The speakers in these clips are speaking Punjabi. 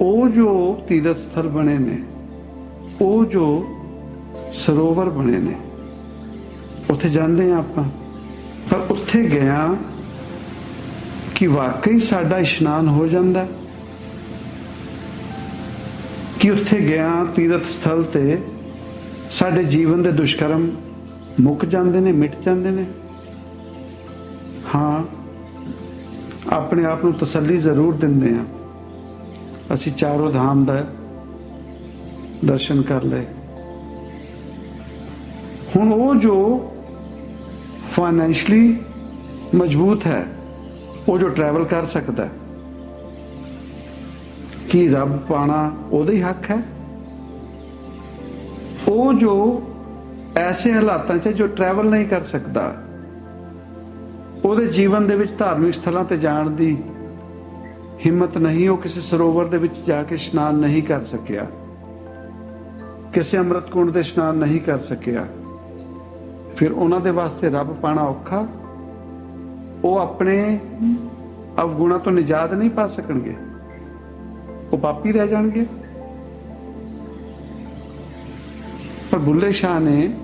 ਉਹ ਜੋ ਤੀਰਥ ਸਥਲ ਬਣੇ ਨੇ, ਉਹ ਜੋ ਸਰੋਵਰ ਬਣੇ ਨੇ, ਉੱਥੇ ਜਾਂਦੇ ਆ ਆਪਾਂ। ਪਰ ਉੱਥੇ ਗਿਆ ਕਿ ਵਾਕਈ ਸਾਡਾ ਇਸ਼ਨਾਨ ਹੋ ਜਾਂਦਾ ਹੈ? ਕਿ ਉੱਥੇ ਗਿਆ ਤੀਰਥ ਸਥਲ ਤੇ ਸਾਡੇ ਜੀਵਨ ਦੇ ਦੁਸ਼ਕਰਮ ਮੁੱਕ ਜਾਂਦੇ ਨੇ, ਮਿਟ ਜਾਂਦੇ ਨੇ। ਹਾਂ, ਆਪਣੇ ਆਪ ਨੂੰ ਤਸੱਲੀ ਜ਼ਰੂਰ ਦਿੰਦੇ ਆ ਅਸੀਂ ਚਾਰੋਂ ਧਾਮ ਦਾ ਦਰਸ਼ਨ ਕਰ ਲਏ। ਹੁਣ ਉਹ ਜੋ ਫਾਈਨੈਂਸ਼ਲੀ ਮਜ਼ਬੂਤ ਹੈ, ਉਹ ਜੋ ਟਰੈਵਲ ਕਰ ਸਕਦਾ ਹੈ, ਕੀ ਰੱਬ ਪਾਣਾ ਉਹਦਾ ਹੀ ਹੱਕ ਹੈ? ਉਹ ਜੋ ਐਸੇ ਹਾਲਾਤਾਂ 'ਚ ਹੈ ਜੋ ਟਰੈਵਲ ਨਹੀਂ ਕਰ ਸਕਦਾ, ਉਹਦੇ ਜੀਵਨ ਦੇ ਵਿੱਚ ਧਾਰਮਿਕ ਸਥਲਾਂ ਤੇ ਜਾਣ ਦੀ ਹਿੰਮਤ ਨਹੀਂ ਉਹ ਕਿਸੇ ਸਰੋਵਰ ਦੇ ਵਿੱਚ ਜਾ ਕੇ ਇਸ਼ਨਾਨ ਨਹੀਂ ਕਰ ਸਕਿਆ। ਕਿਸੇ ਅੰਮ੍ਰਿਤ ਕੁੰਡ ਦੇ ਇਸ਼ਨਾਨ ਨਹੀਂ ਕਰ ਸਕਿਆ। ਫਿਰ ਉਹਨਾਂ ਦੇ ਵਾਸਤੇ ਰੱਬ ਪਾਣਾ ਔਖਾ। ਉਹ ਆਪਣੇ ਅਵਗੁਣਾ ਤੋਂ ਨਿਜਾਤ ਨਹੀਂ ਪਾ ਸਕਣਗੇ। ਉਹ ਪਾਪੀ ਰਹਿ ਜਾਣਗੇ। ਪਰ ਬੁੱਲੇ ਸ਼ਾਹ ਨੇ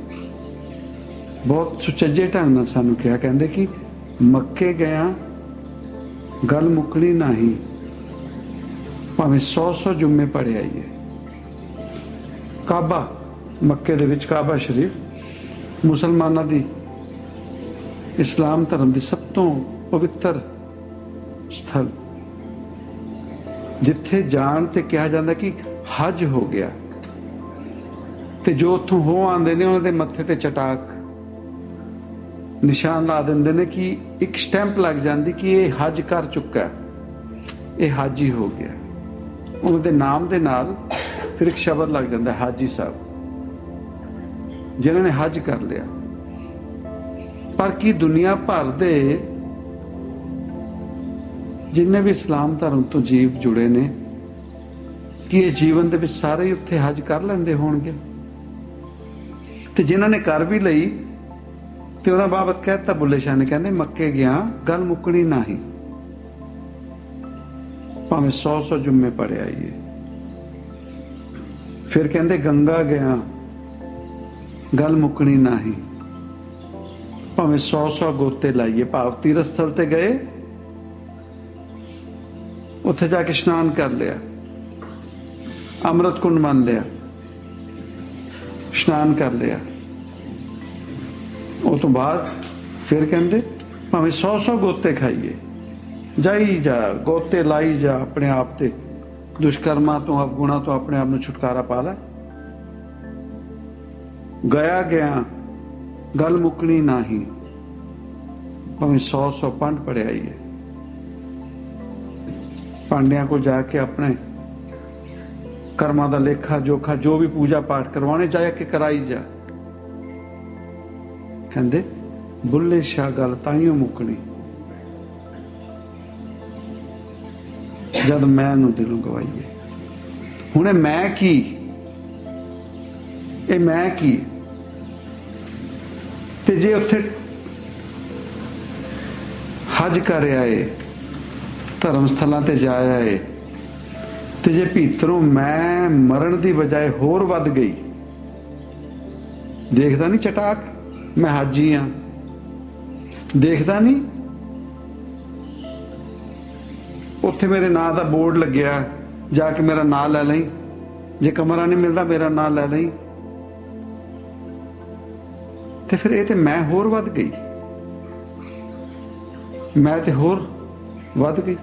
ਬਹੁਤ ਸੁਚੱਜੇ ਢੰਗ ਨਾਲ ਸਾਨੂੰ ਕਿਹਾ, ਕਹਿੰਦੇ ਕਿ ਮੱਕੇ ਗਿਆ ਗੱਲ ਮੁੱਕਣੀ ਨਹੀਂ। ਭਾਵੇਂ 100-100 ਜੁਮੇ ਪੜੇ ਆਈਏ। ਕਾਬਾ, ਮੱਕੇ ਦੇ ਵਿੱਚ ਕਾਬਾ ਸ਼ਰੀਫ, ਮੁਸਲਮਾਨਾਂ ਦੀ ਇਸਲਾਮ ਧਰਮ ਦੀ ਸਭ ਤੋਂ ਪਵਿੱਤਰ ਸਥਲ। ਜਿੱਥੇ ਜਾਣ ਤੇ ਕਿਹਾ ਜਾਂਦਾ ਕਿ ਹਜ ਹੋ ਗਿਆ। ਤੇ ਜੋ ਉੱਥੋਂ ਹੋ ਆਂਦੇ ਨੇ, ਉਹਨਾਂ ਦੇ ਮੱਥੇ ਤੇ ਚਟਾਕ। ਨਿਸ਼ਾਨ ਲਾ ਦਿੰਦੇ ਨੇ ਕਿ ਇੱਕ ਸਟੈਂਪ ਲੱਗ ਜਾਂਦੀ ਕਿ ਇਹ ਹਜ ਕਰ ਚੁੱਕਾ ਹੈ। ਇਹ ਹਾਜੀ ਹੋ ਗਿਆ। ਉਹਨਾਂ ਦੇ ਨਾਮ ਦੇ ਨਾਲ ਫਿਰ ਇੱਕ ਸ਼ਬਦ ਲੱਗ ਜਾਂਦਾ ਹਾਜੀ ਸਾਹਿਬ। ਜਿਨ੍ਹਾਂ ਨੇ ਹਜ ਕਰ ਲਿਆ। ਪਰ ਕੀ ਦੁਨੀਆ ਭਰ ਦੇ ਜਿੰਨੇ ਵੀ ਇਸਲਾਮ ਧਰਮ ਤੋਂ ਜੀਵ ਜੁੜੇ ਨੇ, ਕਿ ਇਹ ਜੀਵਨ ਦੇ ਵਿੱਚ ਸਾਰੇ ਹੀ ਉੱਥੇ ਹਜ ਕਰ ਲੈਂਦੇ ਹੋਣਗੇ? ਤੇ ਜਿਨ੍ਹਾਂ ਨੇ ਕਰ ਵੀ ਲਈ ਤੇ ਉਹਨਾਂ ਬਾਬਤ ਕਹਿਤਾ ਬੁੱਲੇ ਸ਼ਾਹ ਨੇ, ਕਹਿੰਦੇ ਮੱਕੇ ਗਿਆ, ਗੱਲ ਮੁੱਕਣੀ ਨਹੀਂ। ਭਾਵੇਂ 100 100 ਜੁਮੇ ਪੜੇ ਆਈਏ। ਫਿਰ ਕਹਿੰਦੇ ਗੰਗਾ ਗਿਆ, ਗੱਲ ਮੁੱਕਣੀ ਨਹੀਂ। ਭਾਵੇਂ 100 100 ਗੋਤੇ ਲਾਈਏ, ਭਾਵ ਤੀਰਥ ਸਥਲ ਤੇ ਗਏ, ਉੱਥੇ ਜਾ ਕੇ ਇਸ਼ਨਾਨ ਕਰ ਲਿਆ ਅੰਮ੍ਰਿਤ ਕੁੰਡ ਮੰਨ ਲਿਆ, ਇਸ਼ਨਾਨ ਕਰ ਲਿਆ। ਉਹ ਤੋਂ ਬਾਅਦ ਫਿਰ ਕਹਿੰਦੇ, ਭਾਵੇਂ 100 100 ਗੋਤੇ ਖਾਈਏ। ਜਾਈ ਜਾ, ਗੋਤੇ ਲਾਈ ਜਾ ਆਪਣੇ ਆਪ ਤੇ। ਦੁਸ਼ਕਰਮਾਂ ਤੋਂ, ਅਵਗੁਣਾ ਤੋਂ ਆਪਣੇ ਆਪ ਨੂੰ ਛੁਟਕਾਰਾ ਪਾ ਲੈ। ਗਿਆ ਗਿਆ, ਗੱਲ ਮੁੱਕਣੀ ਨਹੀਂ। ਭਾਵੇਂ 100 100 ਪੰਡ ਪੜਿਆ ਹੀ ਹੈ। ਪਾਂਡਿਆਂ ਕੋਲ ਜਾ ਕੇ ਆਪਣੇ ਕਰਮਾਂ ਦਾ ਲੇਖਾ ਜੋਖਾ ਜੋ ਵੀ ਪੂਜਾ ਪਾਠ ਕਰਵਾਉਣੇ ਜਾ ਕਿ ਕਰਾਈ ਜਾ। ਕਹਿੰਦੇ ਬੁੱਲੇ ਸ਼ਾਹ ਗੱਲ ਤਾਈਓ ਮੁੱਕਣੀ। ਜਦ ਮੈਂ ਨੂੰ ਦਿਲੋਂ ਗਵਾਈਏ। ਹੁਣ ਇਹ ਮੈਂ ਕੀ? ਇਹ ਮੈਂ ਕੀ? ਤੇ ਜੇ ਉੱਥੇ ਹਜ ਕਰ ਆਏ ਧਰਮ ਸਥਲਾਂ ਤੇ ਜਾ ਆਏ, ਤੇ ਜੇ ਭੀਤਰੋਂ ਮੈਂ ਮਰਨ ਦੀ ਬਜਾਏ ਹੋਰ ਵੱਧ ਗਈ, ਦੇਖਦਾ ਨਹੀਂ ਚਟਾਕ? ਮੈਂ ਹਾਜੀ ਆ। ਦੇਖਦਾ ਨਹੀਂ ਉੱਥੇ ਮੇਰੇ ਨਾਂ ਦਾ ਬੋਰਡ ਲੱਗਿਆ। ਜਾ ਕੇ ਮੇਰਾ ਨਾਂ ਲੈ ਲਈ। ਜੇ ਕਮਰਾ ਨਹੀਂ ਮਿਲਦਾ, ਮੇਰਾ ਨਾਂ ਲੈ ਲਈ। ਤੇ ਫਿਰ ਇਹ ਤੇ ਮੈਂ ਹੋਰ ਵੱਧ ਗਈ। ਮੈਂ ਤੇ ਹੋਰ ਵੱਧ ਗਈ।